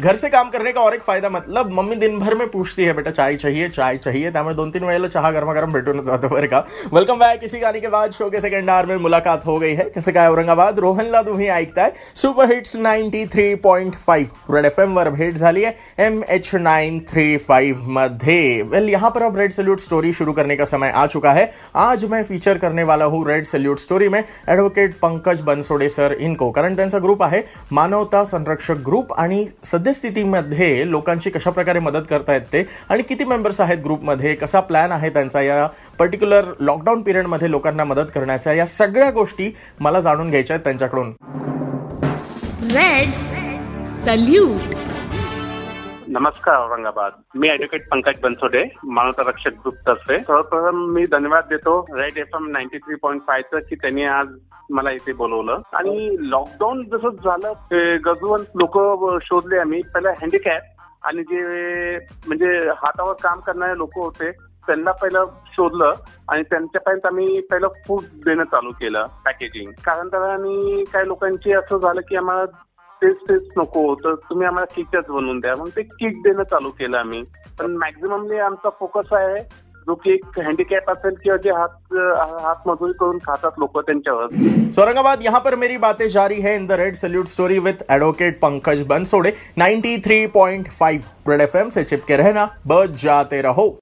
घर से काम करने का और एक फ़ायदा मतलब मम्मी दिन भर में पूछती है, बेटा, चाय चाहिए चाय चाहिए। त्यामुळे दोन तीन वेळेला चहा गरमागरम भेटून जातो बरं का। वेलकम बॅक किसी गाणी के बाद शो के सेकंड आवर में मुलाकात हो गई है। कसं काय औरंगाबाद? रोहनला तुम्ही ऐकताय super hits ninety three point five red F M वर भेट झाली है। M H nine three five मध्ये वेल यहाँ पर अब रेड सल्यूट स्टोरी शुरू करने का समय आ चुका है। आज मैं फीचर करने वाला हूँ रेड सल्यूट स्टोरी में। एडवोकेट पंकज बनसोडे सर इनको। कारण त्यांचा ग्रुप आहे। मानवता संरक्षक ग्रुप आणि सध्या सद्यस्थितीमध्ये लोकांची कशा प्रकारे मदत करतायत ते आणि किती मेंबर्स आहेत ग्रुपमध्ये कसा प्लॅन आहे त्यांचा या पर्टिक्युलर लॉकडाऊन पिरियडमध्ये लोकांना मदत करण्याचा या सगळ्या गोष्टी मला जाणून घ्यायच्या आहेत त्यांच्याकडून. रेड सल्यूट नमस्कार औरंगाबाद. मी ऍडव्होकेट पंकज बनसोडे मानवता रक्षक ग्रुप तर्फे. सर्वप्रथम मी धन्यवाद देतो red F M ninety three point फायचं की त्यांनी आज मला इथे बोलवलं. आणि लॉकडाऊन जसं झालं ते गरजूवंत लोक शोधले आम्ही. पहिला हँडिकॅप आणि जे म्हणजे हातावर काम करणारे लोक होते त्यांना पहिलं शोधलं आणि त्यांच्यापर्यंत आम्ही पहिलं फूड देणं चालू केलं पॅकेजिंग कारण तर आणि काही लोकांची असं झालं की आम्हाला तेच तेच नको. तर तुम्ही आम्हाला किटच बनवून द्या. मग ते किट देणं चालू केलं आम्ही. पण मॅक्झिममली आमचा फोकस आहे, जो की एक हँडिकॅप असेल किंवा जे हात हात मजुरी करून खातात लोक त्यांच्यावर. औरंगाबाद, यहाँ पर मेरी बातें जारी है in the red salute story with advocate Pankaj Bansode 93.5 red FM से चिपके रहना बच जाते रहो।